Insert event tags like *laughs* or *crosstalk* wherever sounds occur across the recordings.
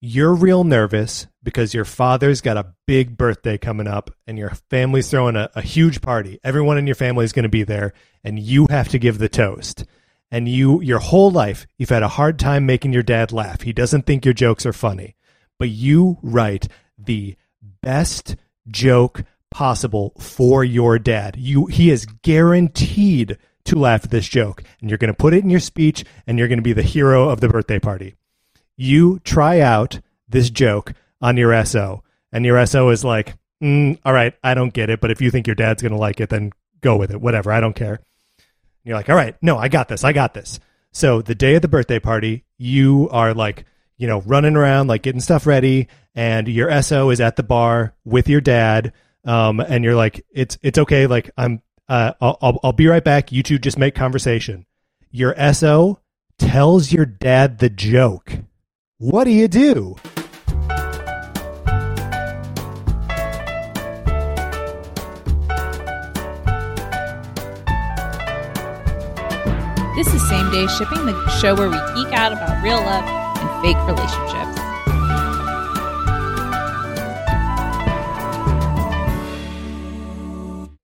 you're real nervous because your father's got a big birthday coming up and your family's throwing a, a huge party. Everyone in your family is going to be there and you have to give the toast. And you, your whole life, you've had a hard time making your dad laugh. He doesn't think your jokes are funny, but you write the best joke possible for your dad. You, he is guaranteed to laugh at this joke and you're going to put it in your speech and you're going to be the hero of the birthday party you try out this joke on your SO, and your SO is like, mm, all right, I don't get it, but if you think your dad's going to like it, then go with it, whatever, I don't care. And you're like, all right, no, I got this, I got this. So the day of the birthday party, you are like, you know, running around, like getting stuff ready, and your SO is at the bar with your dad, um, and you're like, it's it's okay, like I'm, uh, I'll, I'll I'll be right back. You two just make conversation. Your SO tells your dad the joke. What do you do? This is Same Day Shipping, the show where we geek out about real love and fake relationships.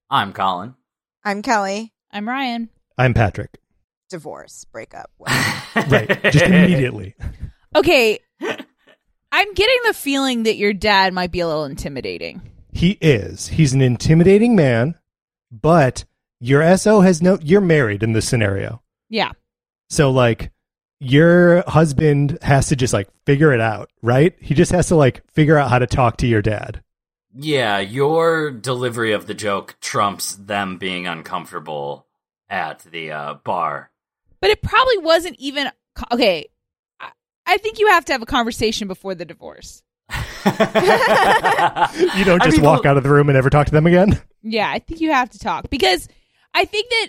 I'm Colin. I'm Kelly. I'm Ryan. I'm Patrick. Divorce, breakup. *laughs* Right, just immediately. *laughs* Okay, *laughs* I'm getting the feeling that your dad might be a little intimidating. He is. He's an intimidating man, but your SO has no. You're married in this scenario, Yeah. so like your husband has to just like figure it out, right? He just has to like figure out how to talk to your dad. Yeah, your delivery of the joke trumps them being uncomfortable at the uh, bar. But it probably wasn't even okay. I- I think you have to have a conversation before the divorce. *laughs* You don't I just mean, walk well- out of the room and never talk to them again. Yeah, I think you have to talk because I think that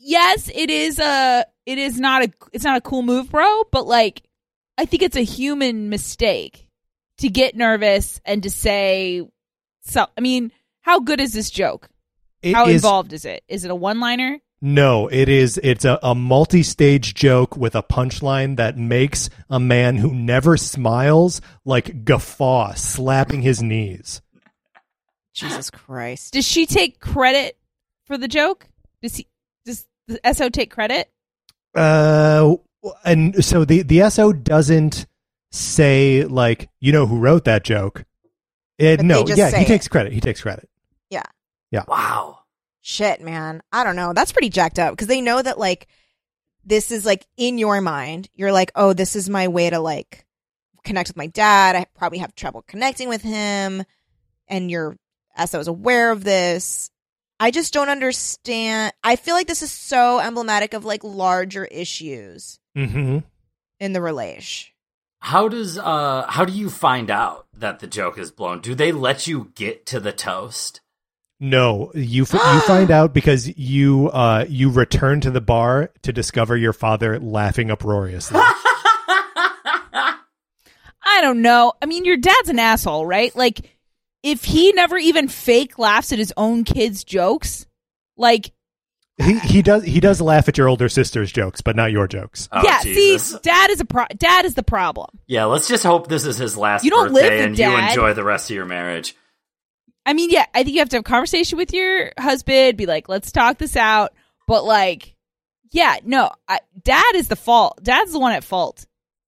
yes, it is a it is not a it's not a cool move, bro, but like I think it's a human mistake to get nervous and to say so I mean, how good is this joke? It how is- involved is it? Is it a one-liner? No, it is. It's a, a multi-stage joke with a punchline that makes a man who never smiles like guffaw, slapping his knees. Jesus Christ. Does she take credit for the joke? Does he does the SO take credit? Uh, and so the the SO doesn't say like you know who wrote that joke. It, no, yeah, he it. takes credit. He takes credit. Yeah. Yeah. Wow. Shit, man. I don't know. That's pretty jacked up because they know that like this is like in your mind. You're like, oh, this is my way to like connect with my dad. I probably have trouble connecting with him. And your SO is aware of this. I just don't understand. I feel like this is so emblematic of like larger issues Mm-hmm. in the relation. How does uh how do you find out that the joke is blown? Do they let you get to the toast? No, you f- you find *gasps* out because you uh you return to the bar to discover your father laughing uproariously. *laughs* I don't know. I mean, your dad's an asshole, right? Like, if he never even fake laughs at his own kids' jokes, like, he he does he does laugh at your older sister's jokes, but not your jokes. Oh, yeah, Jesus. see, dad is a pro- dad is the problem. Yeah, let's just hope this is his last You don't live birthday with and you enjoy the rest of your marriage. I mean, yeah, I think you have to have a conversation with your husband, be like, let's talk this out. But like, yeah, no, I, dad is the fault. Dad's the one at fault.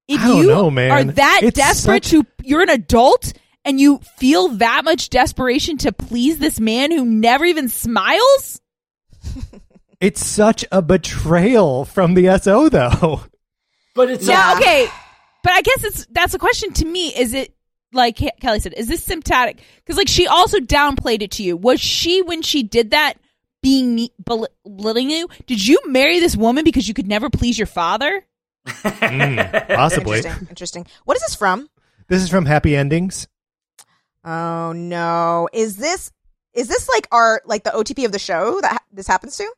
If I don't you know, man. are that It's desperate such- to, you're an adult and you feel that much desperation to please this man who never even smiles. *laughs* It's such a betrayal from the SO though. But it's Yeah, Yeah. okay. But I guess it's that's a question to me. Is it like Kelly said? Is this symptomatic? Because like she also downplayed it to you. Was she when she did that being me- bel- belittling you? Did you marry this woman because you could never please your father? Mm, possibly. Interesting. Interesting. What is this from? This is from Happy Endings. Oh no. Is this is this like our like the OTP of the show that ha- this happens to?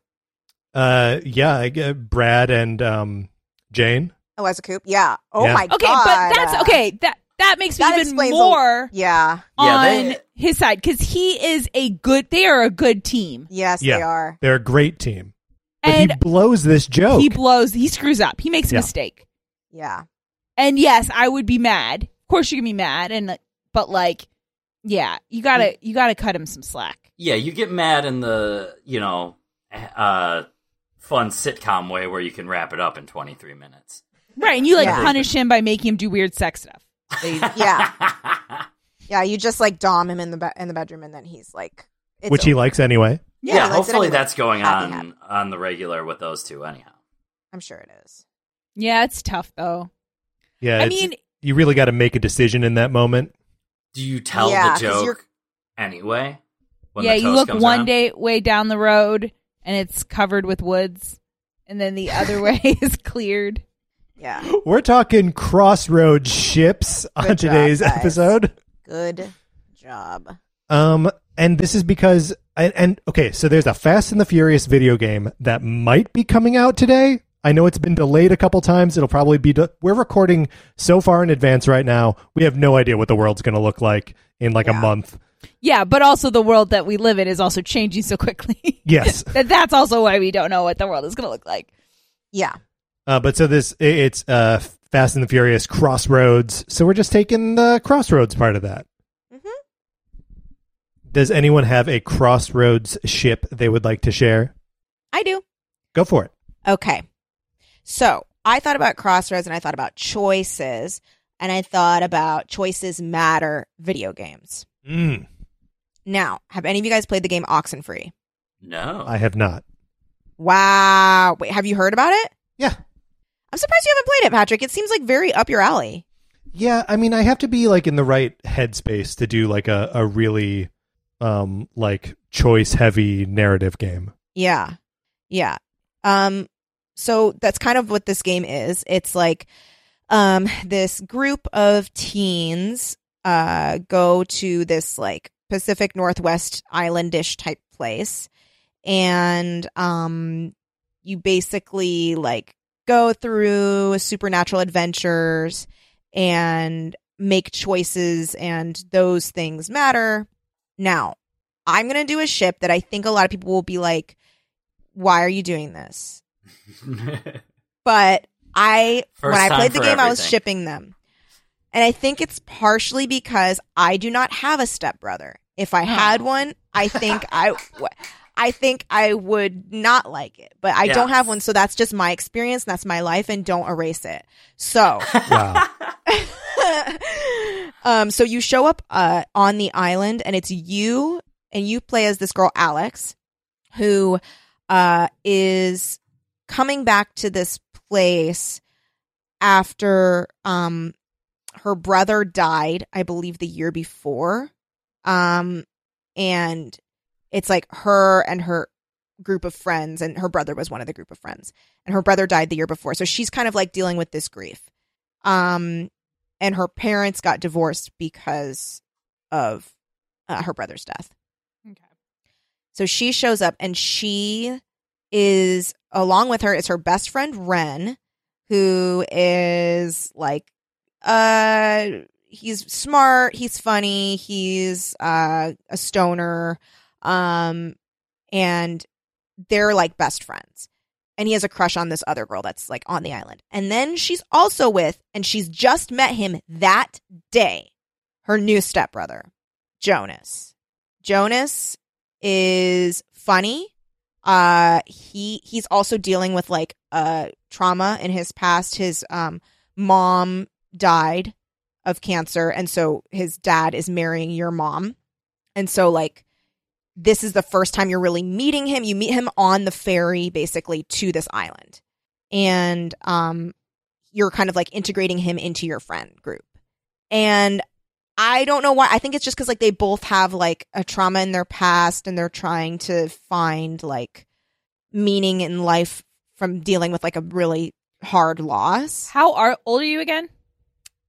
Uh, yeah, I get Brad and um Jane. Eliza Coupe. Yeah. Oh Yeah. my Okay, god. Okay, but that's okay. That that makes me That even explains a- more Yeah. Yeah, on they- his side because he is a good. They are a good team, Yes, Yeah. they are. They're a great team. But and he blows this joke. he blows. He screws up. He makes a Yeah. mistake. Yeah. And yes, I would be mad. Of course, you can be mad, and but like, yeah, you gotta you gotta cut him some slack. yeah, you get mad in the, you know, uh fun sitcom way where you can wrap it up in 23 minutes. Right, and you like Yeah. punish him by making him do weird sex stuff. *laughs* Yeah. *laughs* Yeah, you just like dom him in the be- in the bedroom and then he's like it's which he likes anyway. Yeah, he likes hopefully anyway. that's going Happy, on happy. on the regular with those two anyhow. I'm sure it is. Yeah, it's tough though. Yeah, I it's- mean, you really got to make a decision in that moment. Do you tell Yeah, the 'cause joke anyway? when yeah, the you look one around? day way down the road and it's covered with woods, and then the other *laughs* way is cleared. Yeah. We're talking crossroad ships on job, today's guys. episode. Good job. Um, and this is because, and, and okay, so there's a Fast and the Furious video game that might be coming out today. I know it's been delayed a couple times. It'll probably be. De- we're recording so far in advance right now. We have no idea what the world's going to look like in like a month. Yeah, but also the world that we live in is also changing so quickly. Yes. *laughs* that that's also why we don't know what the world is going to look like. Yeah. Uh, but so this it's uh Fast and the Furious Crossroads. So we're just taking the Crossroads part of that. Mhm. Does anyone have a Crossroads ship they would like to share? I do. Go for it. Okay. So I thought about crossroads and I thought about choices and I thought about choices matter video games. Mm, Now, have any of you guys played the game Oxenfree? No. I have not. Wow. Wait, have you heard about it? Yeah. I'm surprised you haven't played it, Patrick. It seems like very up your alley. Yeah, I mean, I have to be like in the right headspace to do like a, a really um like choice heavy narrative game. Yeah. Yeah. Um so that's kind of what this game is. It's like um this group of teens uh go to this like Pacific Northwest islandish type place and um you basically like go through supernatural adventures and make choices and those things matter. Now, I'm going to do a ship that I think a lot of people will be like, why are you doing this? *laughs* But I, First when I played the for game, I was shipping them. And I think it's partially because I do not have a stepbrother. If I had one, I think I, *laughs* w- I think I would not like it. But I Yeah. don't have one, so that's just my experience. And that's my life, and don't erase it. So, *laughs* Wow. *laughs* um, so you show up uh, on the island, and it's you, and you play as this girl Alex, who uh, is coming back to this place after um, her brother died, I believe, the year before. Um, and it's like her and her group of friends, and her brother was one of the group of friends, and her brother died the year before. So she's kind of like dealing with this grief. Um, and her parents got divorced because of uh, her brother's death. Okay. So she shows up and she is along with her is her best friend Ren, who is like uh he's smart, he's funny, he's uh a stoner um and they're like best friends. And he has a crush on this other girl that's like on the island. And then she's also with and she's just met him that day. Her new stepbrother, Jonas. Jonas is funny. Uh he he's also dealing with like uh trauma in his past. His um mom died of cancer and so his dad is marrying your mom. And so like this is the first time you're really meeting him. You meet him on the ferry basically to this island. And um you're kind of like integrating him into your friend group. And I don't know why. I think it's just because like they both have like a trauma in their past and they're trying to find like meaning in life from dealing with like a really hard loss. How are old are you again?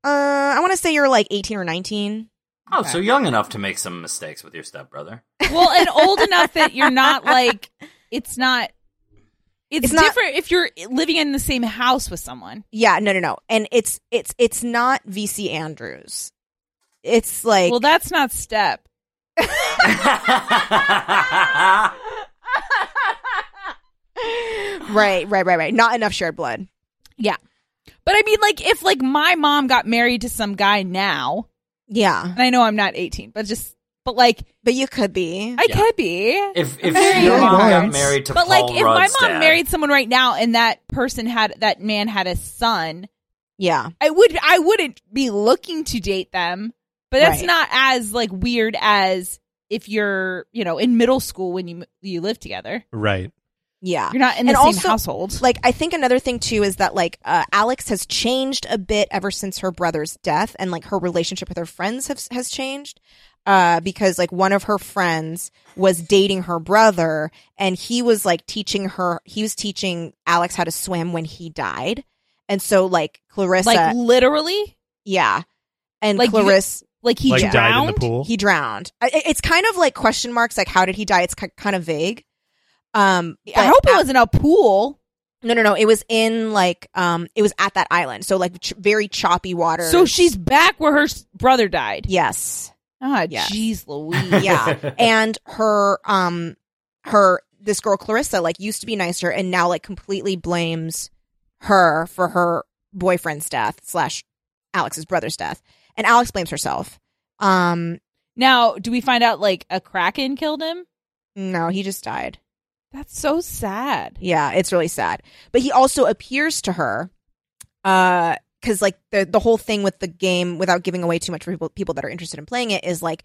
Uh, I want to say you're like 18 or 19. Oh, so young enough to make some mistakes with your stepbrother. Well, and old enough that you're not like it's not. It's, It's not- different if you're living in the same house with someone. Yeah, no, no, no. And it's it's it's not VC Andrews. It's like Well, that's not step. *laughs* right, right, right, right. Not enough shared blood. Yeah, but I mean, like if like my mom got married to some guy now, Yeah, and I know I'm not 18, but just but like but you could be. I Yeah. could be. If if Very your mom got married to but Paul like if my Rudd's mom dad- married someone right now and that person had that man had a son, yeah, I would I wouldn't be looking to date them. But that's Right. not as like weird as if you're, you know, in middle school when you you live together. Right. Yeah. You're not in the And same also, household. Like I think another thing too is that like uh, Alex has changed a bit ever since her brother's death, and like her relationship with her friends has has changed. Uh, because like one of her friends was dating her brother, and he was like teaching her. He was teaching Alex how to swim when he died, and so like Clarissa, like literally, yeah, and like you- Clarissa. like he like died in drowned. the pool. He drowned. I- I- It's kind of like question marks, like how did he die? It's kind of vague. Um, I but hope it at- wasn't a pool. No, no, no. It was in like um, it was at that island, so like ch- very choppy water. So she's back where her s- brother died. yes, Ah, Yes. jeez, Louise. *laughs* yeah, *laughs* and her um, her this girl Clarissa like used to be nicer, and now like completely blames her for her boyfriend's death slash Alex's brother's death, and Alex blames herself. Um, Now, do we find out like a kraken killed him? no, he just died. That's so sad. Yeah, it's really sad. But he also appears to her, uh, because like the the whole thing with the game, without giving away too much for people people that are interested in playing it, is like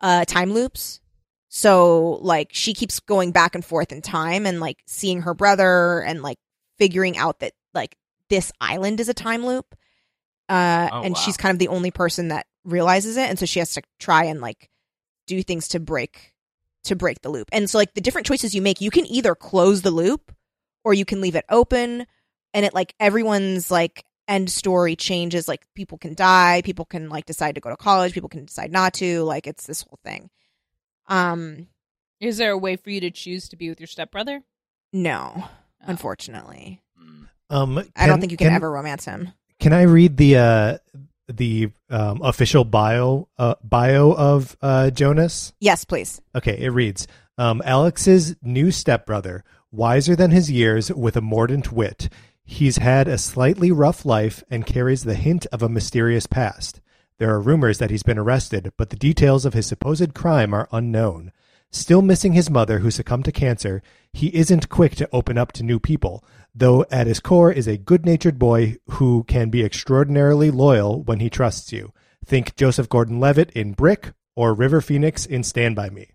uh time loops. So like she keeps going back and forth in time and like seeing her brother and like figuring out that like this island is a time loop. Uh, Oh, and wow. she's kind of the only person that realizes it, and so she has to try and like do things to break to break the loop. And so like the different choices you make, you can either close the loop or you can leave it open and it like everyone's like end story changes like people can die, people can like decide to go to college, people can decide not to, like it's this whole thing. Um Is there a way for you to choose to be with your stepbrother? no, Oh. unfortunately. Mm. Um, I don't think you can, ever romance him. Can I read the uh, the um, official bio uh, bio of uh, Jonas? Yes, please. Okay, it reads um, Alex's new stepbrother, wiser than his years, with a mordant wit. He's had a slightly rough life and carries the hint of a mysterious past. There are rumors that he's been arrested, but the details of his supposed crime are unknown. Still missing his mother, who succumbed to cancer, he isn't quick to open up to new people, though at his core is a good natured boy who can be extraordinarily loyal when he trusts you. Think Joseph Gordon Levitt in Brick or River Phoenix in Stand By Me.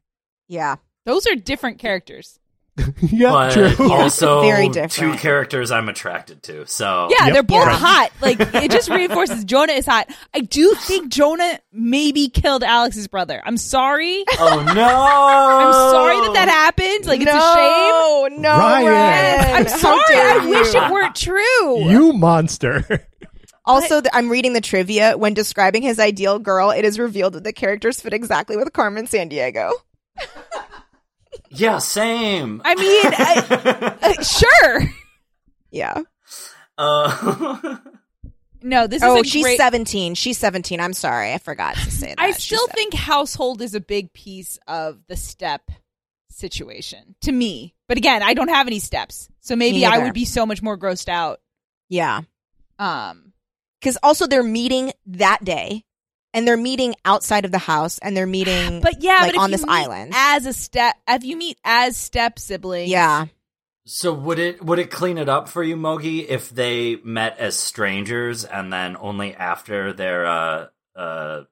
Yeah. Those are different characters. *laughs* yeah, but true. also Very two characters I'm attracted to. So Yeah, Yep. they're both Yeah. hot. Like it just reinforces Jonah is hot. I do think Jonah maybe killed Alex's brother. I'm sorry. Oh *laughs* no! I'm sorry that that happened. Like it's a shame. Oh no, Ryan. Ryan. I'm sorry. I wish it weren't true. you monster. *laughs* Also, th- I'm reading the trivia. When describing his ideal girl, it is revealed that the characters fit exactly with Carmen Sandiego. Yeah, same. I mean, I, *laughs* uh, sure. Yeah. uh, *laughs* No, this Oh, is a she's great. 17. She's 17. I'm sorry. I forgot to say that. I still think household is a big piece of the step situation to me. But again, I don't have any steps, so maybe I would be so much more grossed out. Yeah. Um, Because also they're meeting that day and they're meeting outside of the house and they're meeting *sighs* but yeah, like but on this island. as a step, if you meet as step siblings, yeah. so would it would it clean it up for you, Mogi, if they met as strangers and then only after their uh, uh,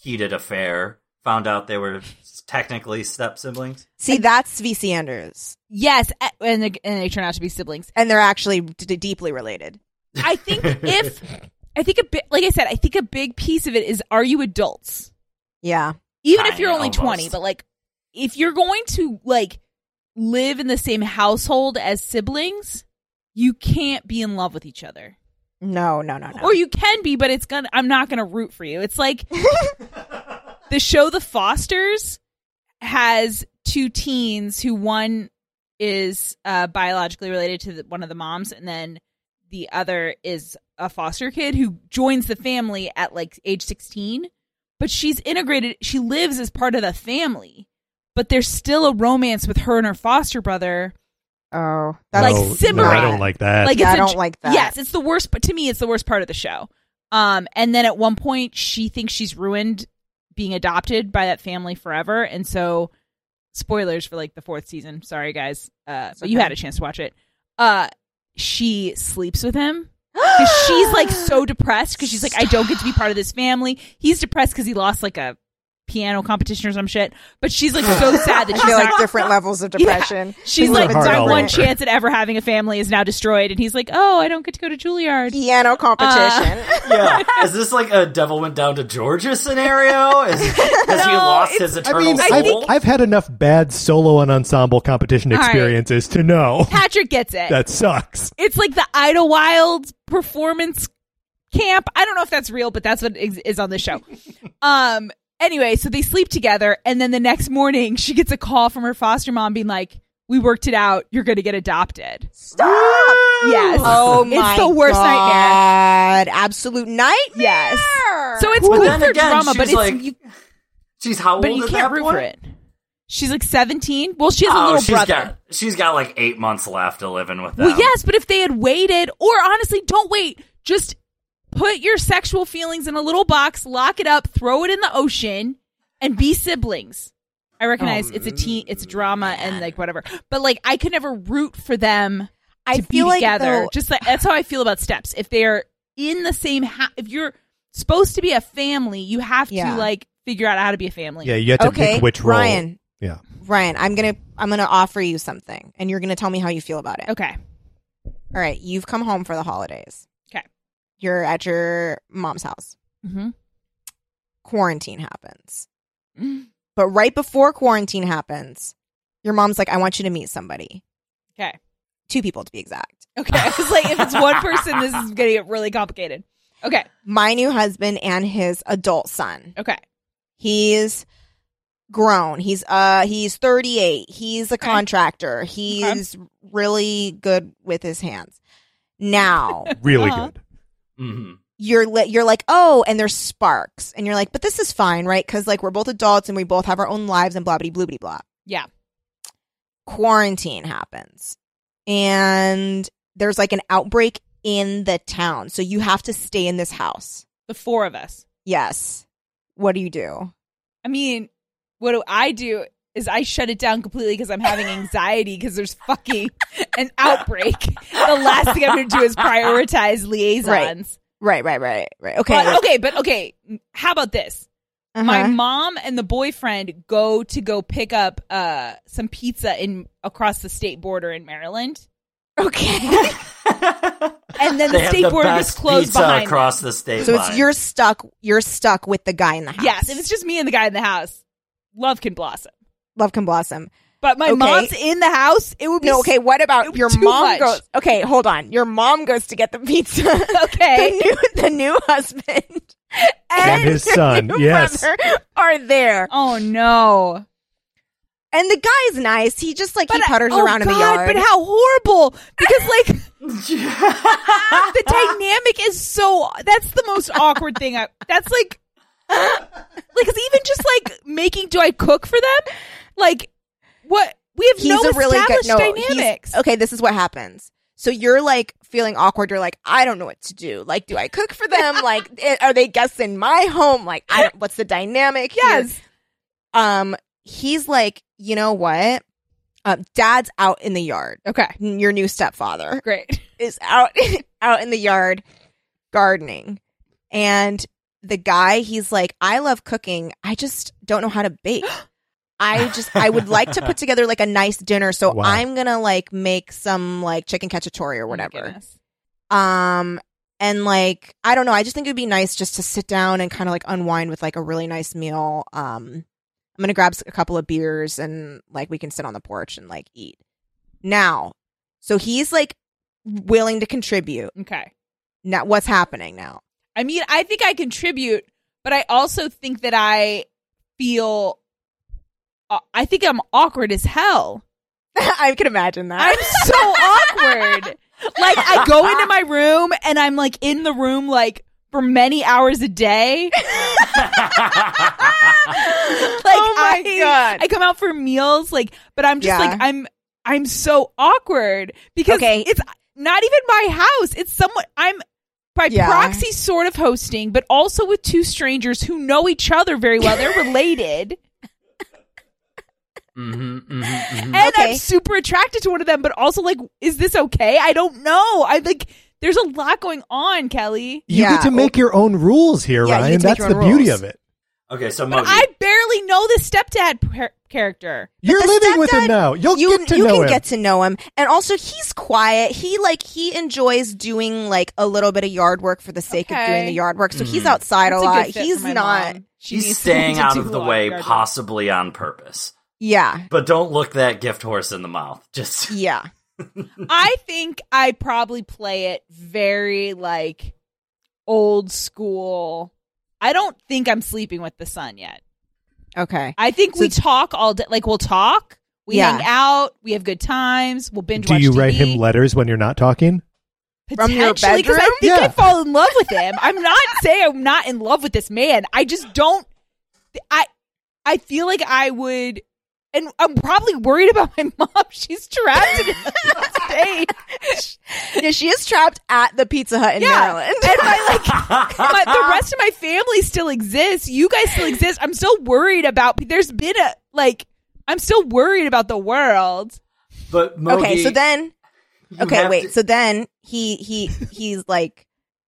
heated affair found out they were technically step siblings? See, that's VC Andrews. yes, and they, and they turn out to be siblings. And they're actually d- deeply related. I think *laughs* if I think a bit, like I said, I think a big piece of it is: are you adults? Yeah. even if Kinda, you're only almost. 20 but like if you're going to like live in the same household as siblings you can't be in love with each other No, no, no, no. or you can be but it's gonna i'm not gonna root for you it's like *laughs* the show the fosters has two teens who one is uh, biologically related to the, one of the moms and then the other is a foster kid who joins the family at like age 16 but she's integrated she lives as part of the family but there's still a romance with her and her foster brother. Oh, Like no, no, simmering. I don't like that. like Yeah, it's I a don't j- like that. yes it's the worst but to me it's the worst part of the show. Um and then at one point she thinks she's ruined being adopted by that family forever and so spoilers for like the fourth season. Sorry guys. Uh but you had a chance to watch it. Uh she sleeps with him because she's like so *gasps* depressed because she's like i don't get to be part of this family. He's depressed because he lost like a piano competition or some shit but she's like so *laughs* sad that she's feel like different *laughs* levels of Yeah. depression. She's like, hard my one over. chance at ever having a family is now destroyed. And he's like, oh, I don't get to go to Juilliard. Piano competition. *laughs* Yeah, is this like a devil went down to Georgia scenario? Is has he lost it's- his I eternal mean, soul? I think I've had enough bad solo and ensemble competition All right. experiences to know Patrick gets it. that sucks. it's like the Idyllwild performance camp. I don't know if that's real, but that's what is is on the show. um. Anyway, so they sleep together, and then the next morning she gets a call from her foster mom being like, "We worked it out. You're going to get adopted." Stop. Yes. Oh my god. It's the worst God. Absolute nightmare. Yes. So it's But good then for again, drama, but she's it's like- you, She's how old but you at can't that root for it. She's like 17. Well, she has a Oh, little she's brother. got she's got like eight months left to living with them. Well, yes, but if they had waited, or honestly, don't wait. Just put your sexual feelings in a little box, lock it up, throw it in the ocean, and be siblings. I recognize it's a teen, it's drama, and like whatever. But like, I could never root for them I to feel be like, together. though- Just like that's how I feel about steps. If they're in the same, ha- if you're supposed to be a family, you have Yeah. to like figure out how to be a family. Yeah, you have to Okay, pick which role. Ryan. Yeah. Ryan, I'm gonna I'm gonna offer you something, and you're gonna tell me how you feel about it. Okay. All right, you've come home for the holidays. Okay. You're at your mom's house. Mm-hmm. Quarantine happens, but right before quarantine happens, your mom's like, "I want you to meet somebody." Okay. Two people to be exact. Okay. I was like, if it's one person, this is gonna get really complicated. Okay. My new husband and his adult son. Okay. He's grown. He's uh he's 38. He's a contractor. He's really good with his hands. Now, *laughs* Really Uh-huh. good. Hmm you're li- you're like, "Oh, and there's sparks." And you're like, "But this is fine, right? Cuz like we're both adults and we both have our own lives and blah blah blah blah." Yeah. Quarantine happens. And there's like an outbreak in the town. So you have to stay in this house. The four of us. Yes. What do you do? I mean, what do I do is I shut it down completely because I'm having anxiety because there's fucking an outbreak. The last thing I'm going to do is prioritize liaisons. Right, right, right, right. Okay. But, okay, but okay. How about this? My Uh-huh. mom and the boyfriend go to go pick up uh some pizza in across the state border in Maryland. Okay. *laughs* And then they the state the border is closed pizza behind across them. the state so line. it's you're stuck. You're stuck with the guy in the house. Yes, if it's just me and the guy in the house, love can blossom. Love can blossom. But my Okay. mom's in the house. It would be No, okay. What about your mom much. goes? Okay, hold on. Your mom goes to get the pizza. *laughs* Okay. the new, the new husband *laughs* And his son, new yes. are there, Oh no! and the guy's nice. He just like he But I- putters oh, around in the God, yard. But how horrible! Because like *laughs* the dynamic is so. That's the most awkward thing. I. That's like. Like, it's even just like making. Do I cook for them? Like, what? We have he's no a really good established no. dynamics. Okay, this is what happens. So you're like feeling awkward. You're like, I don't know what to do. Like, do I cook for them? *laughs* like, eh, are they guests in my home? Like, I don't, what's the dynamic? here? Yes. Um, he's like, you know what? Um, dad's out in the yard. Okay. Your new stepfather Great. *laughs* is out *laughs* out in the yard gardening, and the guy he's like, I love cooking. I just don't know how to bake. *gasps* *gasps* *gasps* I *laughs* just I would like to put together like a nice dinner, so Wow. I'm gonna like make some like chicken cacciatore or Oh whatever. goodness. Um, and like, I don't know. I just think it would be nice just to sit down and kind of like unwind with like a really nice meal. Um, I'm gonna grab a couple of beers and like we can sit on the porch and like eat. Now, so he's like willing to contribute. Okay. Now, what's happening now? I mean, I think I contribute, but I also think that I feel. Uh, I think I'm awkward as hell. *laughs* I can imagine that. I'm so awkward. Like I go into my room and I'm like in the room like for many hours a day. *laughs* Like Oh my I, God. I come out for meals like but I'm just Yeah. like I'm I'm so awkward because Okay. it's not even my house. It's someone I'm by Yeah. proxy sort of hosting, but also with two strangers who know each other very well. They're related. Hmm hmm hmm and Okay. I'm super attracted to one of them, but also like, is this okay? I don't know. I like, there's a lot going on, Kelly. You Yeah. get to make your own rules here, Yeah, Ryan. get to make That's the own beauty of it. Okay, so But I barely know the stepdad par- character. You're the living with him now. You'll you, get to you know can him. get to know him and also he's quiet he like he enjoys doing like a little bit of yard work for the sake of doing the yard work so he's Mhm. outside That's a a lot good fit he's for my not mom. She He's *laughs* staying out of the way, possibly on purpose. Yeah But don't look that gift horse in the mouth. Just *laughs* yeah I think I probably play it very like old school. I don't think I'm sleeping with the son yet. okay I think So we talk all day. Like we'll talk, we Yeah. hang out, we have good times, we'll binge Do watch you write him letters when you're not talking? From your Potentially, 'cause I bedroom? think Yeah. I fall in love with him. I'm not *laughs* saying I'm not in love with this man. I just don't. I I feel like I would, and I'm probably worried about my *laughs* mom. She's trapped in a *laughs* state. yeah she is trapped at the pizza hut in Yeah. maryland and my like my, the rest of my family still exists. You guys still exist. I'm still worried about. There's been a like. I'm still worried about the world. but Mogi, okay so then okay wait to- so then he he he's like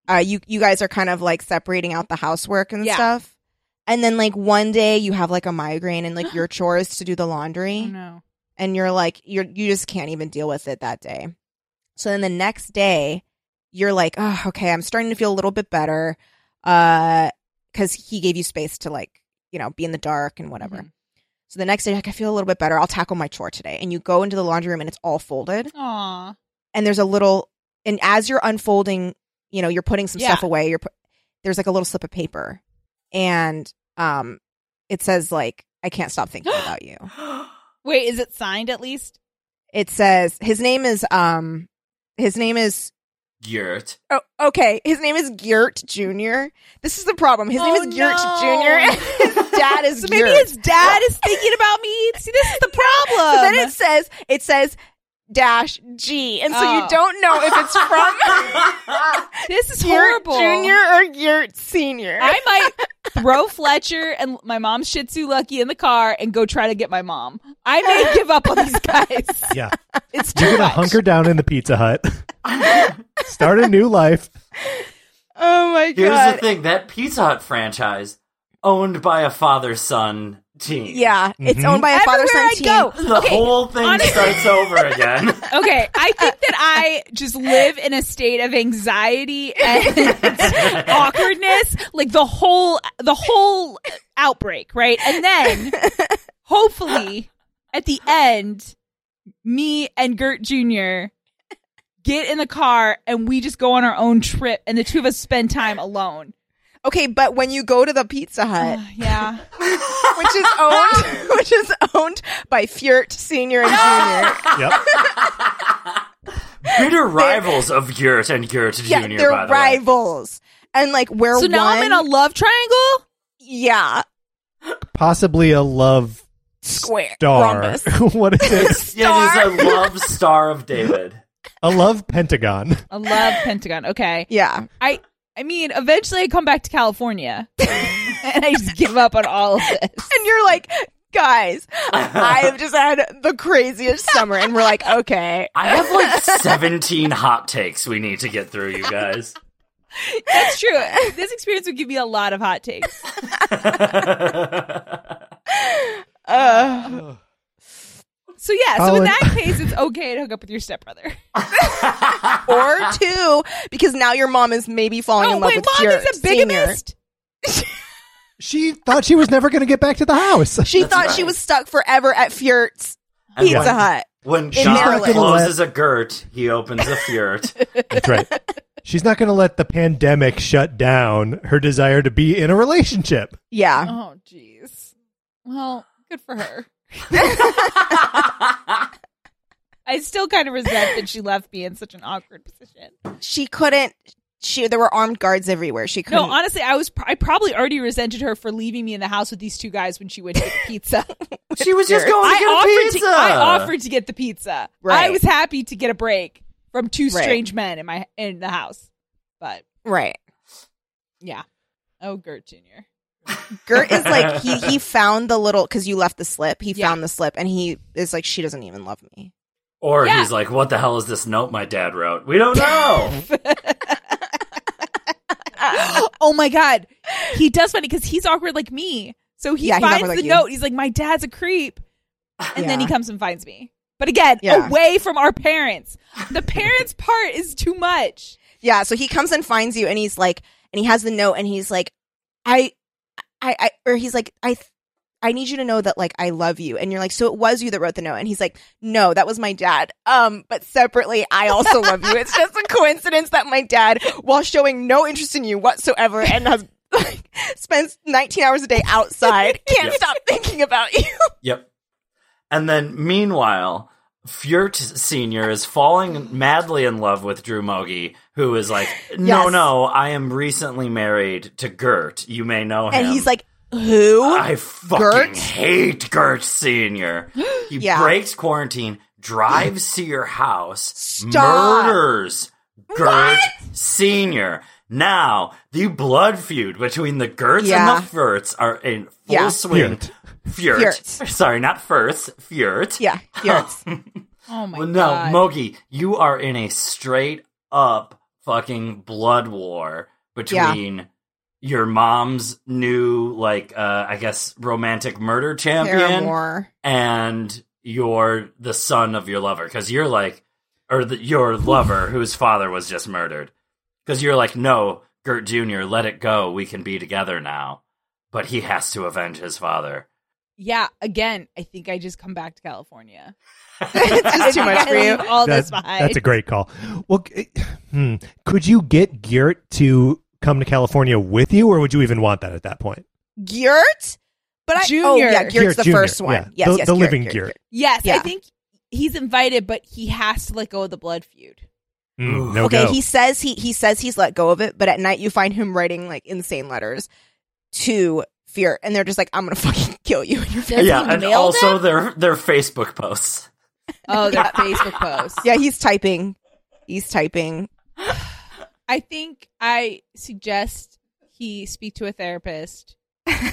uh you you guys are kind of like separating out the housework and Yeah. stuff and then like one day you have like a migraine and like your *gasps* chores to do the laundry Oh, no. and you're like you're you just can't even deal with it that day so then the next day you're like oh okay i'm starting to feel a little bit better uh because he gave you space to like you know be in the dark and whatever Mhm. so the next day like i feel a little bit better i'll tackle my chore today and you go into the laundry room and it's all folded Aw. and there's a little and as you're unfolding you know you're putting some Yeah. stuff away you're pu- there's like a little slip of paper and um it says like i can't stop thinking about you *gasps* Wait, is it signed at least? it says his name is um his name is Yurt. oh, okay his name is Geert Jr. This is the problem. His name Oh, is Geert no. Jr. *laughs* his dad is So maybe Geert. his dad is thinking about me. See, this is the problem. *laughs* So then it says it says dash G, and so Oh. you don't know if it's from *laughs* this is Geert horrible. Jr. or Geert Senior. I *laughs* might throw Fletcher and my mom's Shih Tzu Lucky in the car and go try to get my mom. I may *laughs* give up on these guys. Yeah. It's too You're going to much. hunker down in the Pizza Hut, start a new life. oh my god. Here's the thing: that Pizza Hut franchise owned by a father son team. Yeah, it's Mhm. owned by a father son Everywhere I team. go. The Okay, whole thing honestly- starts over again. *laughs* Okay, I think that I just live in a state of anxiety and *laughs* awkwardness, like the whole the whole outbreak, right? And then hopefully at the end, me and Gert Jr. get in the car and we just go on our own trip and the two of us spend time alone. Okay, but when you go to the Pizza uh, Hut, yeah. *laughs* which is owned, *laughs* which is owned by Fjert Senior and Junior, *laughs* Yep. Bitter rivals of Yurt and Yurt yeah, Jr. they're by the way. rivals, and like we're So now one, I'm in a love triangle? yeah Possibly a love square star. what is it? Yeah, it is a love star of David. A love pentagon. A love pentagon. Okay. Yeah, I I mean, eventually I come back to California *laughs* and I just give up on all of this. and you're like, guys, I have just had the craziest summer, and we're like, okay, I have like 17 hot takes we need to get through, you guys. That's true. This experience would give me a lot of hot takes. *laughs* *laughs* uh, So yeah, so oh, in that case, it's okay to hook up with your stepbrother. *laughs* or two, because now your mom is maybe falling Oh in love wait, with mom Fjert is a Senior. bigamist. She thought she was never going to get back to the house. She That's thought right. she was stuck forever at Fjert's And Pizza when- Hut. When In Sean Maryland. closes a girt, he opens a Fjert. *laughs* That's right. She's not going to let the pandemic shut down her desire to be in a relationship. Yeah. Oh jeez. Well, good for her. I still kind of resent that she left me in such an awkward position. She couldn't. She there were armed guards everywhere. She couldn't. No, honestly, I was I probably already resented her for leaving me in the house with these two guys when she went to get *laughs* pizza. She was just going to I get a offered pizza. to I offered to get the pizza. Right. I was happy to get a break from two Right. strange men in my in the house. But right. yeah. Oh, Gert Jr. Gert is like he *laughs* he found the little because you left the slip. He Yeah. found the slip and he is like she doesn't even love me. Or Yeah. he's like, what the hell is this note my dad wrote? We don't know. *laughs* oh my god, he does funny because he's awkward like me. So he Yeah, finds awkward like the you. note. He's like, "My dad's a creep," and then he comes and finds me. But again, Yeah. away from our parents. The parents part is too much. Yeah. So he comes and finds you and he's like and he has the note and he's like, I, I, I or he's like I. I need you to know that like I love you. And you're like, so it was you that wrote the note. And he's like, no, that was my dad. Um, but separately, I also love you. It's just a coincidence that my dad, while showing no interest in you whatsoever and has like spends 19 hours a day outside, *laughs* can't Yep. stop thinking about you. Yep. And then meanwhile, Fjert Senior is falling madly in love with Drew Mogi, who is like, No, Yes. no, I am recently married to Gert. You may know him. And he's like, who? I fucking Gert? hate Gert Senior. *gasps* He Yeah. breaks quarantine, drives to your house, Stop. murders Gert Senior. Now the blood feud between the Gerts Yeah. and the Furts are in full Yeah. swing. Fjert. Fjert. Sorry, not Firth. Fjert. yeah, Fjert's. *laughs* Oh my Well, no, god. Mogi, you are in a straight up fucking blood war between your mom's new, like, uh, I guess, romantic murder champion paramour. and you're the son of your lover. Because you're like, or the, your lover whose father was just murdered. Because you're like, no, Gert Jr., let it go. We can be together now. But he has to avenge his father. yeah, again, I think I just come back to California. It's just too much for you. all That's, this behind. that's a great call. Well, hmm, could you get Geert to come to California with you, or would you even want that at that point? Gert? But I, Junior. oh yeah, Gert's Geert the Jr., first one. yeah. Yes, The- yes, the Gert, living Gert, Geert. Gert. yes, I think he's invited, but he has to let go of the blood feud. Mm, no okay, go. he says he he says he's let go of it, but at night you find him writing like insane letters to Fear, and they're just like, "I'm gonna *laughs* fucking kill you and your family." yeah, he and mail also them? their their Facebook posts. Oh, their Facebook post. Yeah, he's typing. He's typing. I think I suggest he speak to a therapist *laughs* because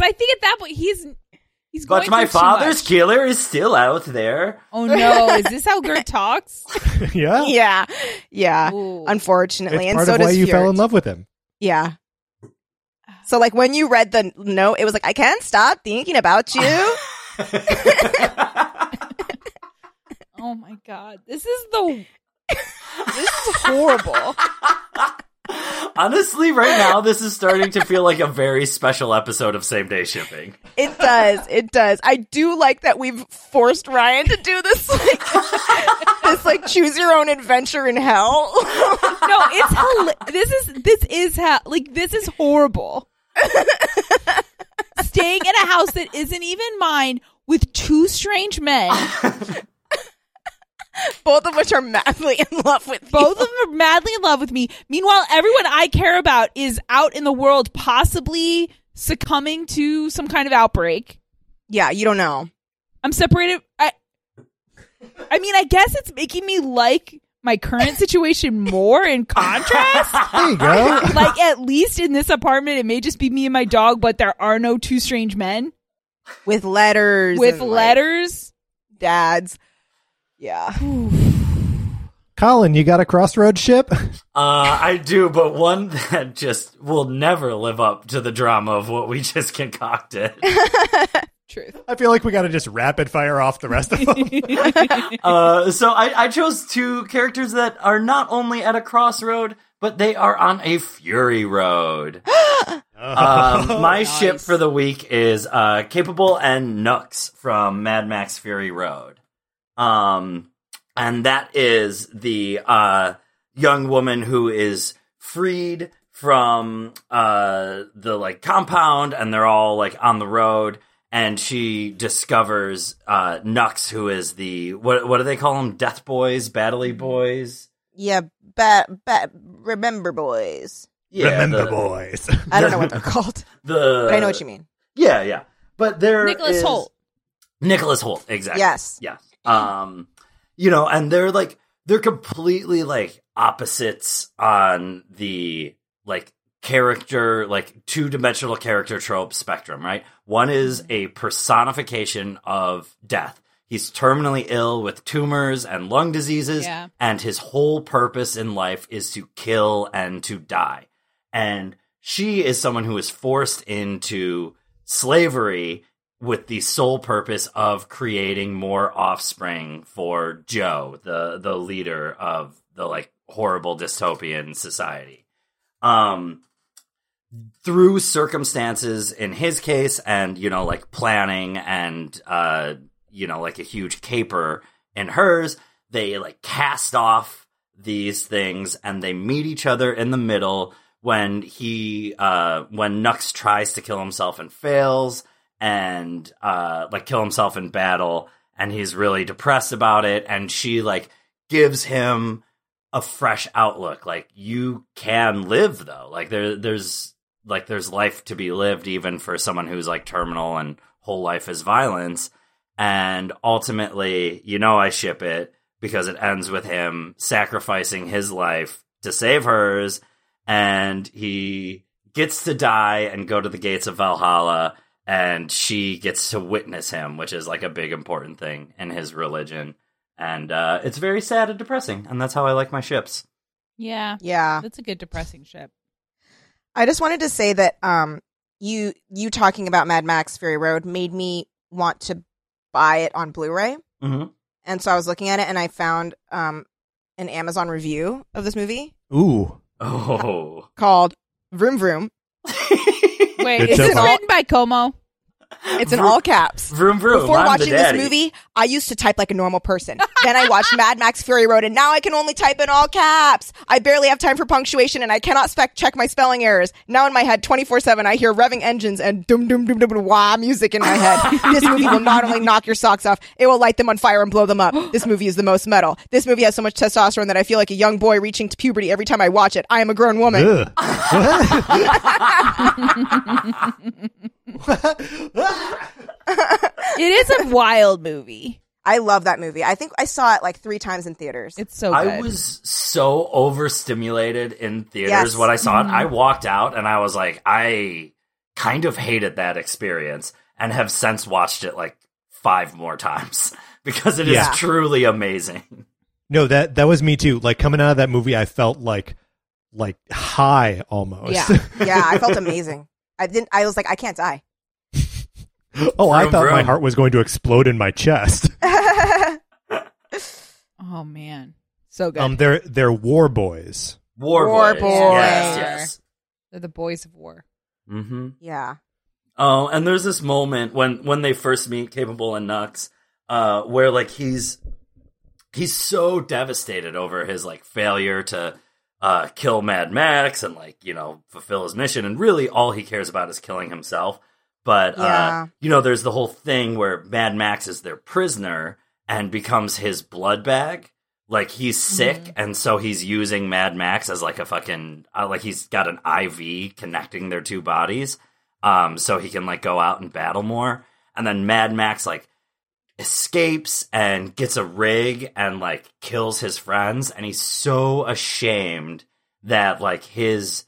I think at that point he's he's going But my through too father's much. killer is still out there. Oh no! Is this how Gert *laughs* talks? *laughs* yeah, Yeah, yeah. Ooh. Unfortunately, it's and part so of why does you fell in love with him. Yeah. So like when you read the note, it was like I can't stop thinking about you. *laughs* Oh my god, this is the this is horrible. *laughs* Honestly, right now, this is starting to feel like a very special episode of same day shipping. It does. It does. I do like that we've forced Ryan to do this like *laughs* this like choose your own adventure in hell. No, it's hel- this is this is ha- like this is horrible. Staying in a house that isn't even mine with two strange men. *laughs* Both of which are madly in love with you. Both of them are madly in love with me. Meanwhile, everyone I care about is out in the world, possibly succumbing to some kind of outbreak. Yeah, you don't know. I'm separated. I, I mean, I guess it's making me like my current situation more in contrast. *laughs* There you go. *laughs* like at least in this apartment, it may just be me and my dog, but there are no two strange men With letters. with and, like, letters. dads. Yeah. Colin, you got a crossroad ship? Uh, I do, but one that just will never live up to the drama of what we just concocted. *laughs* Truth. I feel like we got to just rapid fire off the rest of them. *laughs* *laughs* Uh, so I, I chose two characters that are not only at a crossroad, but they are on a fury road. *gasps* um, my ship for the week is uh, Capable and Nux from Mad Max Fury Road. Um, and that is the uh, young woman who is freed from uh, the like compound, and they're all like on the road. And she discovers uh, Nux, who is the what? What do they call them? Death boys, Battley boys. Yeah, ba- ba- remember boys. Yeah, Remember, the, boys. I don't know what *laughs* they're called, The but I know what you mean. Yeah, yeah. But there Nicholas is- Hoult. Nicholas Hoult, exactly. Yes. Yes. Um, you know, and they're like they're completely like opposites on the like character, like two dimensional character trope spectrum, right? One is a personification of death. He's terminally ill with tumors and lung diseases, Yeah. and his whole purpose in life is to kill and to die. And she is someone who is forced into slavery with the sole purpose of creating more offspring for Joe, the the leader of the like horrible dystopian society. Um through circumstances in his case and you know like planning and uh you know like a huge caper in hers, they like cast off these things and they meet each other in the middle when he uh when Nux tries to kill himself and fails and uh like kill himself in battle and he's really depressed about it and she like gives him a fresh outlook. Like you can live though. Like there there's like there's life to be lived even for someone who's like terminal and whole life is violence. And ultimately you know I ship it because it ends with him sacrificing his life to save hers. And he gets to die and go to the gates of Valhalla and she gets to witness him which is like a big important thing in his religion. And uh, it's very sad and depressing and that's how I like my ships. Yeah, Yeah. that's a good depressing ship. I just wanted to say that um you you talking about Mad Max Fury Road made me want to buy it on Blu-ray. mm-hmm. And so I was looking at it and I found um an Amazon review of this movie Ooh. oh called Vroom Vroom. *laughs* Wait, Good is so this written by Como? It's in Vroom- all caps. vroom vroom Before I'm watching this movie, I used to type like a normal person. then I watched Mad Max Fury Road, and now I can only type in all caps. I barely have time for punctuation, and I cannot spec check my spelling errors. Now in my head, twenty four seven, I hear revving engines and dum dum dum dum wah music in my head. *laughs* this movie will not only knock your socks off, it will light them on fire and blow them up. This movie is the most metal. This movie has so much testosterone that I feel like a young boy reaching to puberty every time I watch it. I am a grown woman. *laughs* *laughs* Ugh. *laughs* It is a wild movie. I love that movie. I think I saw it like three times in theaters. It's so good. I was so overstimulated in theaters Yes. when I saw Mm-hmm. it. I walked out and I was like, I kind of hated that experience and have since watched it like five more times *laughs* because it is Yeah. truly amazing. No, that that was me too. Like coming out of that movie, I felt like like high almost. Yeah. *laughs* yeah, I felt amazing. I didn't. I was like, I can't die. Oh, I Vroom, thought my heart was going to explode in my chest. *laughs* *laughs* Oh man, so good. Um, they're they're war boys. War, War boys. boys. Yes, yes. They're the boys of war. Mm-hmm. yeah. Oh, and there's this moment when when they first meet Capable and Nux, uh, where like he's he's so devastated over his like failure to uh, kill Mad Max and like you know fulfill his mission, and really all he cares about is killing himself. But Yeah. uh, you know, there's the whole thing where Mad Max is their prisoner and becomes his blood bag. Like he's sick, and so he's using Mad Max as like a fucking uh, like he's got an IV connecting their two bodies, um, so he can like go out and battle more. And then Mad Max like escapes and gets a rig and like kills his friends, and he's so ashamed that like his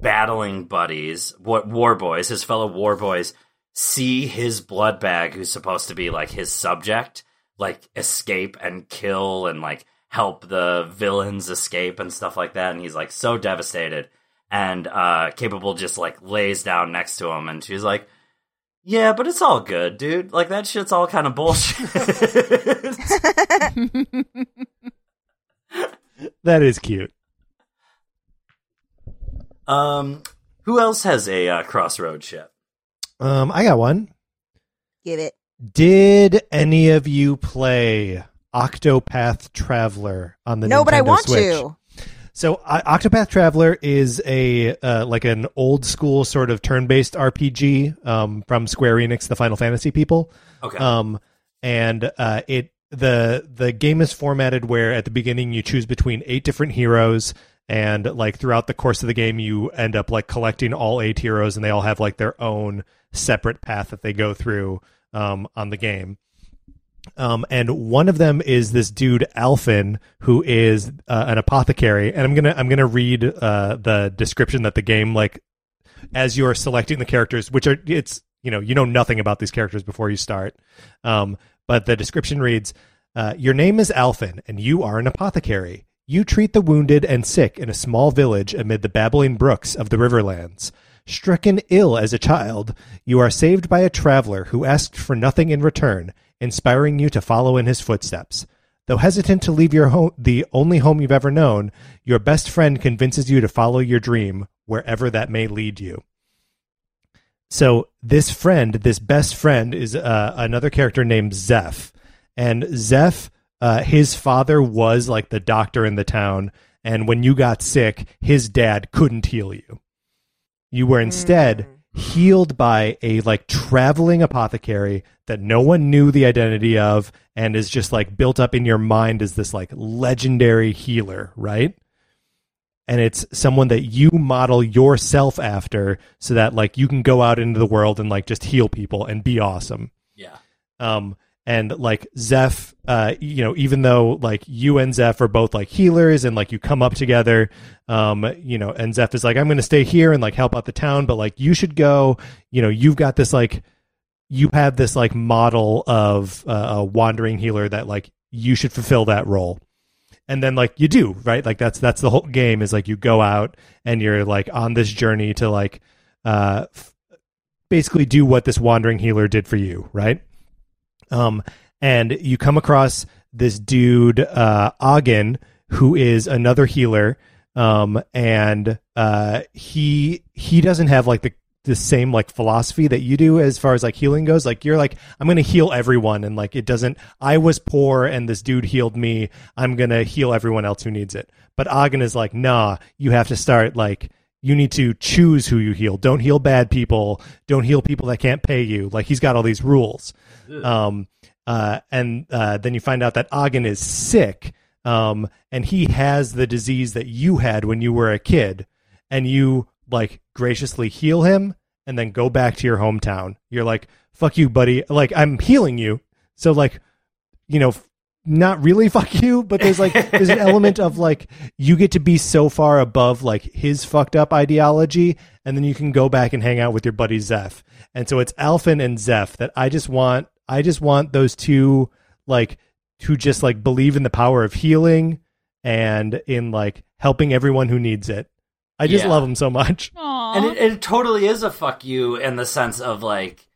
battling buddies, what war boys, his fellow war boys, see his blood bag, who's supposed to be like his subject, like escape and kill and like help the villains escape and stuff like that. And he's like so devastated. And uh capable just like lays down next to him and she's like, Yeah, but it's all good, dude. Like that shit's all kind of bullshit. *laughs* *laughs* That is cute. Um who else has a uh, crossroad ship? Um, I got one. Get it. Did any of you play Octopath Traveler on the next one? no, but I want Switch? to. So uh, Octopath Traveler is a uh, like an old school sort of turn-based RPG um, from Square Enix, the Final Fantasy people. Okay. Um, and uh, it the the game is formatted where at the beginning you choose between eight different heroes, and like throughout the course of the game you end up like collecting all eight heroes, and they all have like their own separate path that they go through um, on the game. Um, and one of them is this dude Alfyn, who is uh, an apothecary. And I'm gonna I'm gonna read uh, the description that the game like as you're selecting the characters, which are it's you know you know nothing about these characters before you start. Um, but the description reads, uh, "Your name is Alfyn, and you are an apothecary. You treat the wounded and sick in a small village amid the babbling brooks of the Riverlands." Stricken ill as a child, you are saved by a traveler who asked for nothing in return, inspiring you to follow in his footsteps. Though hesitant to leave your home, the only home you've ever known, your best friend convinces you to follow your dream, wherever that may lead you. So this friend, this best friend, is uh, another character named Zeph, and Zeph, uh, his father was like the doctor in the town, and when you got sick, his dad couldn't heal you. You were instead healed by a like traveling apothecary that no one knew the identity of and is just like built up in your mind as this like legendary healer, right? And it's someone that you model yourself after so that like you can go out into the world and like just heal people and be awesome. Yeah. Um, and like Zeph, uh, you know, even though like you and Zeph are both like healers and like you come up together, um, you know, and Zeph is like, I'm going to stay here and like help out the town, but like you should go, you know, you've got this like, you have this like model of uh, a wandering healer that like you should fulfill that role. And then like you do, right? Like that's that's the whole game is like you go out and you're like on this journey to like uh f- basically do what this wandering healer did for you, right? Um, and you come across this dude, uh, Ogden, who is another healer. Um, and, uh, he, he doesn't have like the, the same like philosophy that you do as far as like healing goes. Like you're like, I'm to heal everyone. And like, it doesn't, I was poor and this dude healed me. I'm to heal everyone else who needs it. But Ogden is like, nah, you have to start like, you need to choose who you heal. Don't heal bad people. Don't heal people that can't pay you. Like he's got all these rules. Um, uh, and uh, then you find out that Ogden is sick, um, and he has the disease that you had when you were a kid, and you like graciously heal him, and then go back to your hometown. You're like, "Fuck you, buddy!" Like I'm healing you, so like, you know, not really *laughs* fuck you, but there's like there's an element of like you get to be so far above like his fucked up ideology, and then you can go back and hang out with your buddy Zeph. And so it's Alfyn and Zeph that I just want I just want those two like to just like believe in the power of healing and in like helping everyone who needs it. I just Yeah. love them so much. Aw. *laughs* And it, it totally is a fuck you in the sense of like,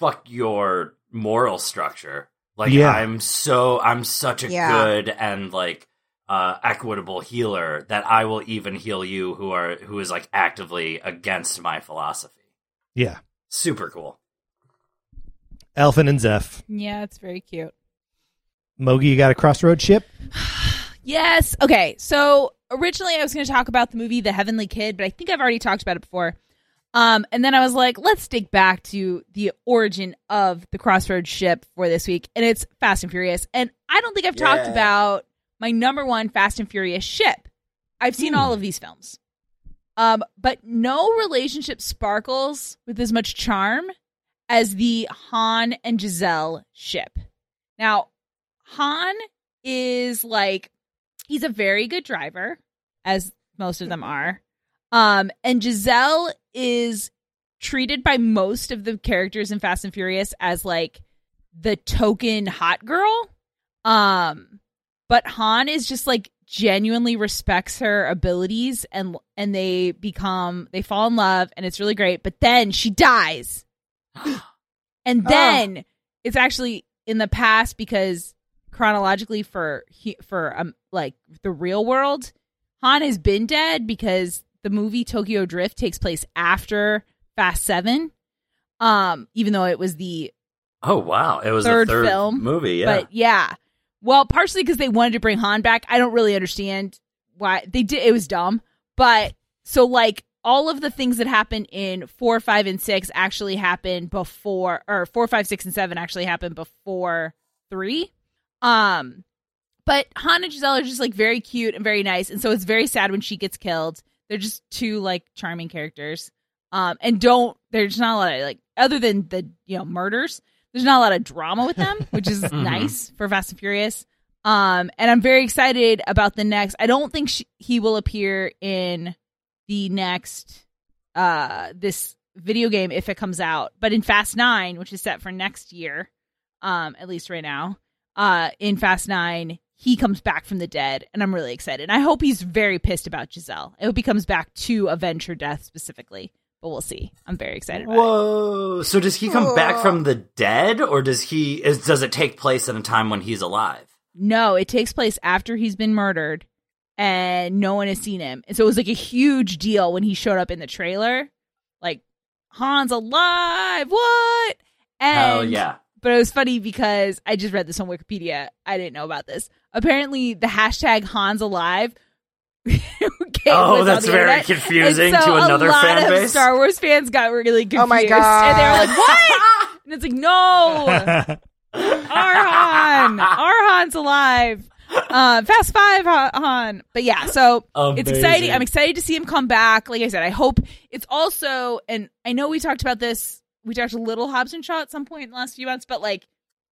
fuck your moral structure. Like, Yeah. I'm so, I'm such a Yeah. good and like, uh, equitable healer that I will even heal you who are, who is like actively against my philosophy. Yeah. Super cool. Alfyn and Zeph. yeah, it's very cute. Mogi, you got a crossroad ship? *sighs* Yes. Okay. So originally I was going to talk about the movie The Heavenly Kid, but I think I've already talked about it before. Um, and then I was like, let's dig back to the origin of the Crossroads ship for this week, and it's Fast and Furious. And I don't think I've talked about my number one Fast and Furious ship. I've seen all of these films, um, but no relationship sparkles with as much charm as the Han and Giselle ship. Now, Han is like he's a very good driver, as most of them are. Um, and Giselle is treated by most of the characters in Fast and Furious as like the token hot girl. Um, but Han is just like genuinely respects her abilities and and they become they fall in love and it's really great. But then she dies. *gasps* and then it's actually in the past because chronologically for for um like the real world Han has been dead because the movie Tokyo Drift takes place after Fast 7 um even though it was the Oh wow, it was Third third film, movie. Yeah, but yeah. Well partially because they wanted to bring Han back. I don't really understand why. They did it was dumb. But so like all of the things that happen in four five and six actually happen before or four five six and seven actually happen before three. Um but Han and Giselle are just like very cute and very nice and so it's very sad when she gets killed. They're just two like charming characters. Um and don't there's not a lot of like other than the you know murders there's not a lot of drama with them which is *laughs* nice for Fast and Furious. Um and I'm very excited about the next I don't think she, he will appear in the next uh this video game if it comes out but in Fast 9 which is set for next year um at least right now uh in Fast 9 he comes back from the dead and I'm really excited. I hope he's very pissed about Giselle. I hope he comes back to avenge her death specifically, but we'll see. I'm very excited. Whoa! So does he come back from the dead, or does he? Is, does it take place at a time when he's alive? No, it takes place after he's been murdered and no one has seen him. And so it was like a huge deal when he showed up in the trailer. Like, Han's alive. What? And Hell yeah! But it was funny because I just read this on Wikipedia. I didn't know about this. Apparently, the hashtag Hans alive. *laughs* Oh, that's very internet. confusing so to another a lot fan of base. Star Wars fans got really confused. Oh my And they were like, "What?" *laughs* and it's like, "No, *laughs* Arhan, Arhan's alive." Uh, Fast Five Han- Han. But yeah, so it's exciting. I'm excited to see him come back. Like I said, I hope it's also, and I know we talked about this. We talked a little Hobbs and Shaw at some point in the last few months, but like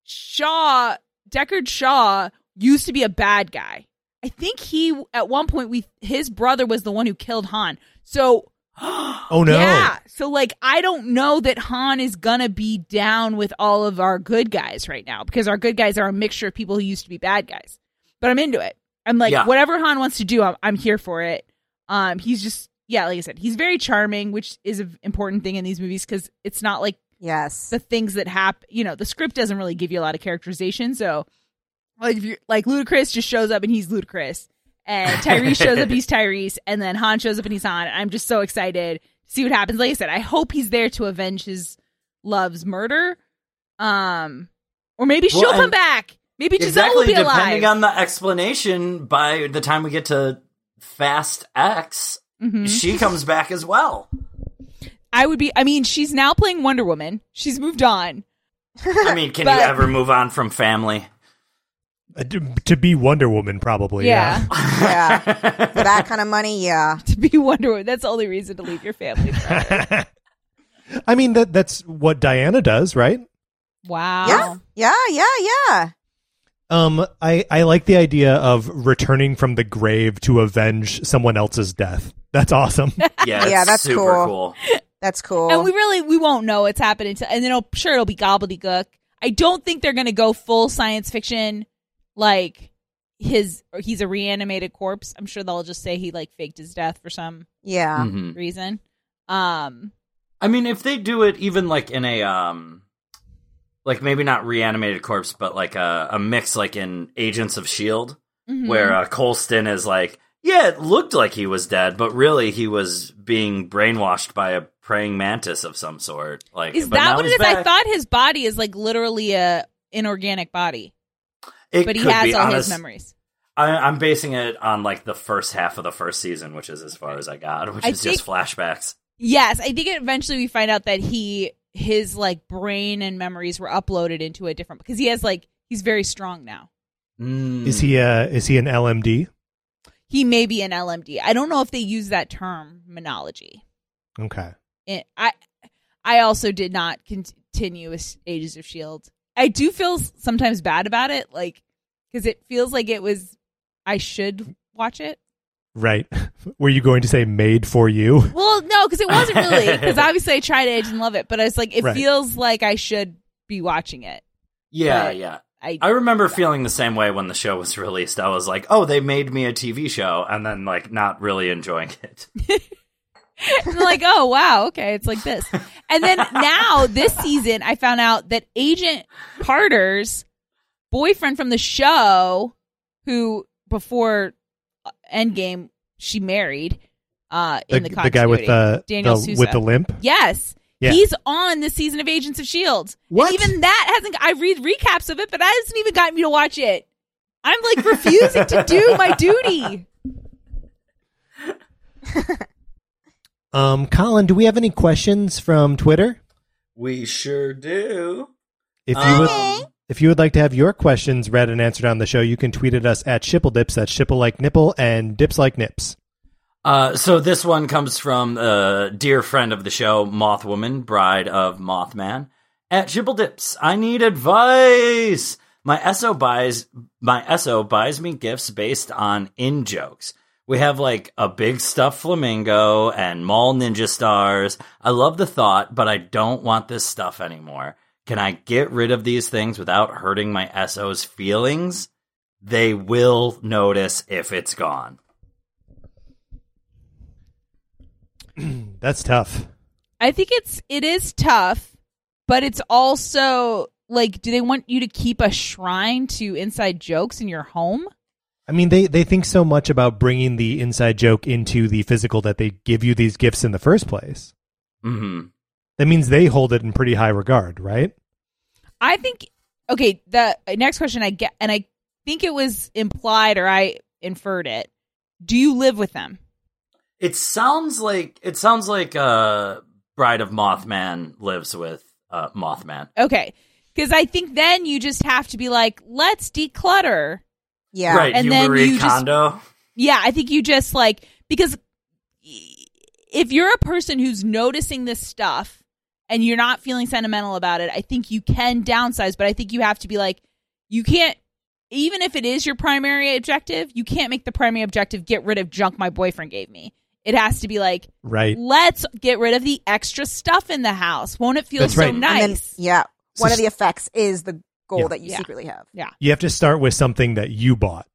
Shaw, Deckard Shaw used to be a bad guy. I think he at one point we his brother was the one who killed Han. So *gasps* Oh no. yeah, so like I don't know that Han is gonna be down with all of our good guys right now because our good guys are a mixture of people who used to be bad guys. But I'm into it. I'm like Yeah. whatever Han wants to do, I'm, I'm here for it. Um, he's just yeah, like I said, he's very charming, which is an important thing in these movies because it's not like Yes. the things that happen. You know, the script doesn't really give you a lot of characterization. So, like, if you're like Ludacris just shows up and he's Ludacris, and *laughs* Tyrese shows up, he's Tyrese, and then Han shows up and he's Han. I'm just so excited to see what happens. Like I said, I hope he's there to avenge his love's murder. Um, or maybe Well, she'll come and- back. Maybe Giselle exactly. will be Depending alive. on the explanation, by the time we get to Fast X, Mhm. she comes back as well. I would be. I mean, she's now playing Wonder Woman. She's moved on. I mean, can But- you ever move on from family? Uh, to, to be Wonder Woman, probably. Yeah. Yeah. *laughs* Yeah. *laughs* For that kind of money, yeah. to be Wonder Woman. That's the only reason to leave your family. *laughs* I mean that that's what Diana does, right? wow. Yeah. Yeah. Yeah. Yeah. Um, I I like the idea of returning from the grave to avenge someone else's death. That's awesome. *laughs* Yeah, it's Yeah, that's super cool. cool. That's cool. And we really we won't know what's happening to and then it'll sure it'll be gobbledygook. I don't think they're gonna go full science fiction like his or he's a reanimated corpse. I'm sure they'll just say he like faked his death for some Yeah. Mhm. reason. Um, I mean, if they do it even like in a um, like maybe not reanimated corpse, but like a, a mix, like in Agents of Shield, mhm. where uh, Coulson is like, yeah, it looked like he was dead, but really he was being brainwashed by a praying mantis of some sort. Like, is that what it is? I thought his body is like literally a inorganic body, It but he has be, all honest- his memories. I, I'm basing it on like the first half of the first season, which is as far as I got, which I is just flashbacks. Yes, I think eventually we find out that he his like brain and memories were uploaded into a different because he has like he's very strong now. Mm. Is he uh is he an LMD? He may be an LMD. I don't know if they use that term monology. Okay. It, I I also did not continue with Agents of Shield. I do feel sometimes bad about it, like because it feels like it was I should watch it. Right. *laughs* Were you going to say made for you? *laughs* Well, no, because it wasn't really. *laughs* Because obviously I tried it, I didn't love it, but it's like it Right. feels like I should be watching it. Yeah, But yeah. I I remember feeling the same way when the show was released. I was like, "Oh, they made me a TV show," and then like not really enjoying it. I'm like, oh wow, okay, it's like this. And then now this season, I found out that Agent Carter's boyfriend from the show, who before Endgame she married, uh, in the, the guy with the, Daniel the with the limp. Yes. Yeah. He's on the season of Agents of Shield. What? And even that hasn't. I read recaps of it, but that hasn't even gotten me to watch it. I'm like refusing to do my duty. *laughs* Um, Colin, do we have any questions from Twitter? We sure do. If you would, Um, if you would like to have your questions read and answered on the show, you can tweet at us at Shippledips. That's shipple like nipple and dips like nips. Uh, so this one comes from a dear friend of the show, Mothwoman, bride of Mothman. At Shippledips, I need advice. My SO buys my SO buys me gifts based on in jokes. We have like a big stuffed flamingo and mall ninja stars. I love the thought, but I don't want this stuff anymore. Can I get rid of these things without hurting my SO's feelings? They will notice if it's gone. *clears throat* That's tough. I think it's it is tough, but it's also like, do they want you to keep a shrine to inside jokes in your home? I mean, they, they think so much about bringing the inside joke into the physical that they give you these gifts in the first place. hmm That means they hold it in pretty high regard, right? I think okay, the next question I get and I think it was implied or I inferred it. Do you live with them? It sounds like it sounds like uh Bride of Mothman lives with uh Mothman. Okay. Cuz I think then you just have to be like, let's declutter. Yeah. Right, And you then Marie you just- Yeah, I think you just like because if you're a person who's noticing this stuff and you're not feeling sentimental about it, I think you can downsize, but I think you have to be like you can't even if it is your primary objective, you can't make the primary objective get rid of junk my boyfriend gave me. It has to be like Right. let's get rid of the extra stuff in the house. Won't it feel That's so right. And then, nice? yeah. So One of the effects is the goal Yeah. that you Yeah. secretly have. Yeah. You have to start with something that you bought.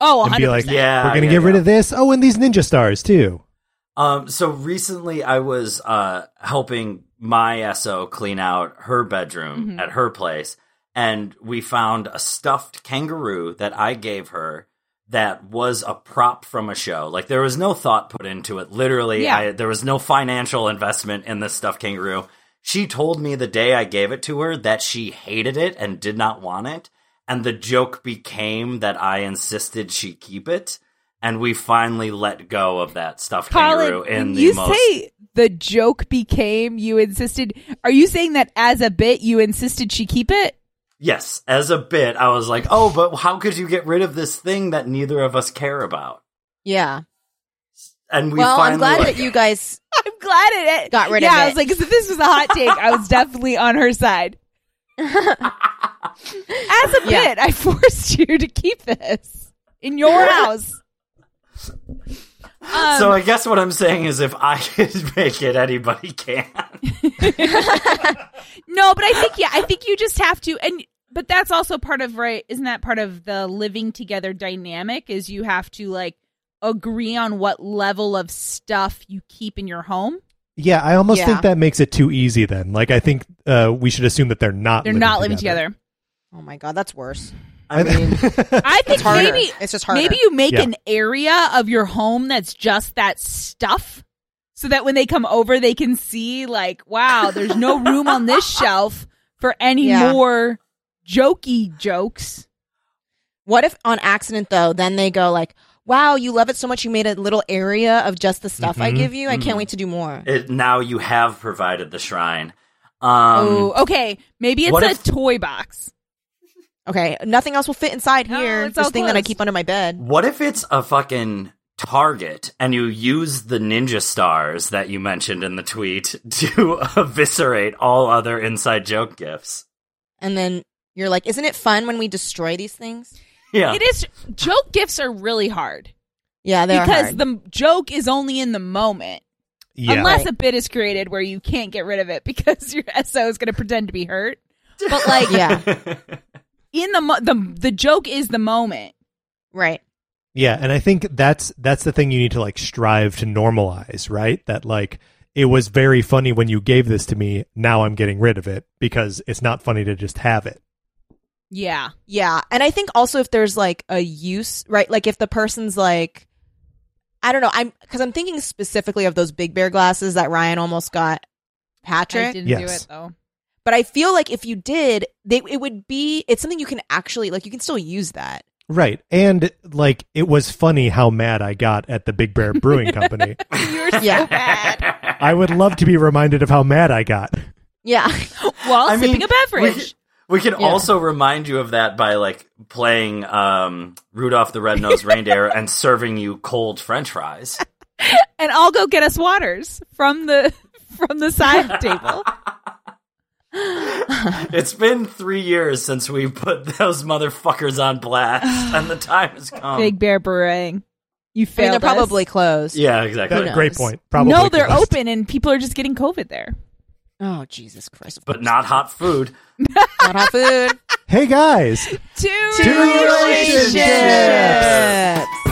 Oh, And 100%. be like, Yeah, We're going to yeah, get rid of this. Oh, and these ninja stars, too. Um so recently I was uh helping my SO clean out her bedroom Mhm. at her place and we found a stuffed kangaroo that I gave her that was a prop from a show. Like there was no thought put into it. Literally, Yeah. I, there was no financial investment in this stuffed kangaroo. She told me the day I gave it to her that she hated it and did not want it. And the joke became that I insisted she keep it. And we finally let go of that stuffed kangaroo in the you most. say the joke became you insisted. Are you saying that as a bit you insisted she keep it? yes, as a bit, I was like, oh, but how could you get rid of this thing that neither of us care about? Yeah. And we well, finally I'm glad let that go. you guys. *laughs* I'm glad it *laughs* Got rid yeah, of it. Yeah, I was like, if this was a hot take, I was *laughs* definitely on her side. As a Yeah. bit, I forced you to keep this in your house. Um, So I guess what I'm saying is, if I *laughs* could make it, anybody can. *laughs* no, but I think yeah, I think you just have to. And but that's also part of right isn't that part of the living together dynamic is you have to like agree on what level of stuff you keep in your home Yeah, I almost Yeah. think that makes it too easy. Then, like, I think uh, we should assume that they're not. they're not living together Oh my god, that's worse. I mean, i think It's maybe it's just harder. maybe you make Yeah. an area of your home that's just that stuff so that when they come over they can see like wow there's no room on this *laughs* shelf for any Yeah. more jokey jokes What if on accident though, then they go like, "Wow, you love it so much you made a little area of just the stuff I Mhm. give you. I can't Mhm. wait to do more." it, now you have provided the shrine. Um, oh okay maybe it's a if- toy box Okay, nothing else will fit inside No, here. it's this all thing that I keep under my bed. What if it's a fucking target and you use the ninja stars that you mentioned in the tweet *laughs* to eviscerate all other inside joke gifts? And then you're like, "Isn't it fun when we destroy these things?" Yeah. it is joke gifts are really hard Yeah, they because hard. the joke is only in the moment Yeah, unless a bit is created where you can't get rid of it *laughs* because your SO is going to pretend to be hurt. *laughs* But like yeah, in the mo- the the joke is the moment. right. Yeah, and I think that's that's the thing you need to like strive to normalize, right? That like it was very funny when you gave this to me. Now I'm getting rid of it because it's not funny to just have it. Yeah. Yeah, and I think also if there's like a use, right? Like if the person's like, I don't know, I'm because I'm thinking specifically of those Big Bear glasses that Ryan almost got I Patrick. didn't do Yes. it though. But I feel like if you did, they it would be it's something you can actually like you can still use that. Right. And like it was funny how mad I got at the Big Bear Brewing *laughs* Company. You were so Yeah. bad. I would love to be reminded of how mad I got. Yeah. *laughs* While I sipping mean, a beverage. We can Yeah. also remind you of that by like playing um, Rudolph the Red-Nosed Reindeer and serving you cold French fries. *laughs* and I'll go get us waters from the from the side table. It's been three years since we put those motherfuckers on blast, *sighs* and the time has come. Big Bear Beret. You I mean, failed. they're us. probably closed. yeah, exactly. That, great point. Probably no, they're closed. open and people are just getting COVID there. Oh Jesus Christ! But not hot food. *laughs* not hot food. Hey guys, Two, Two relationships. Relationships.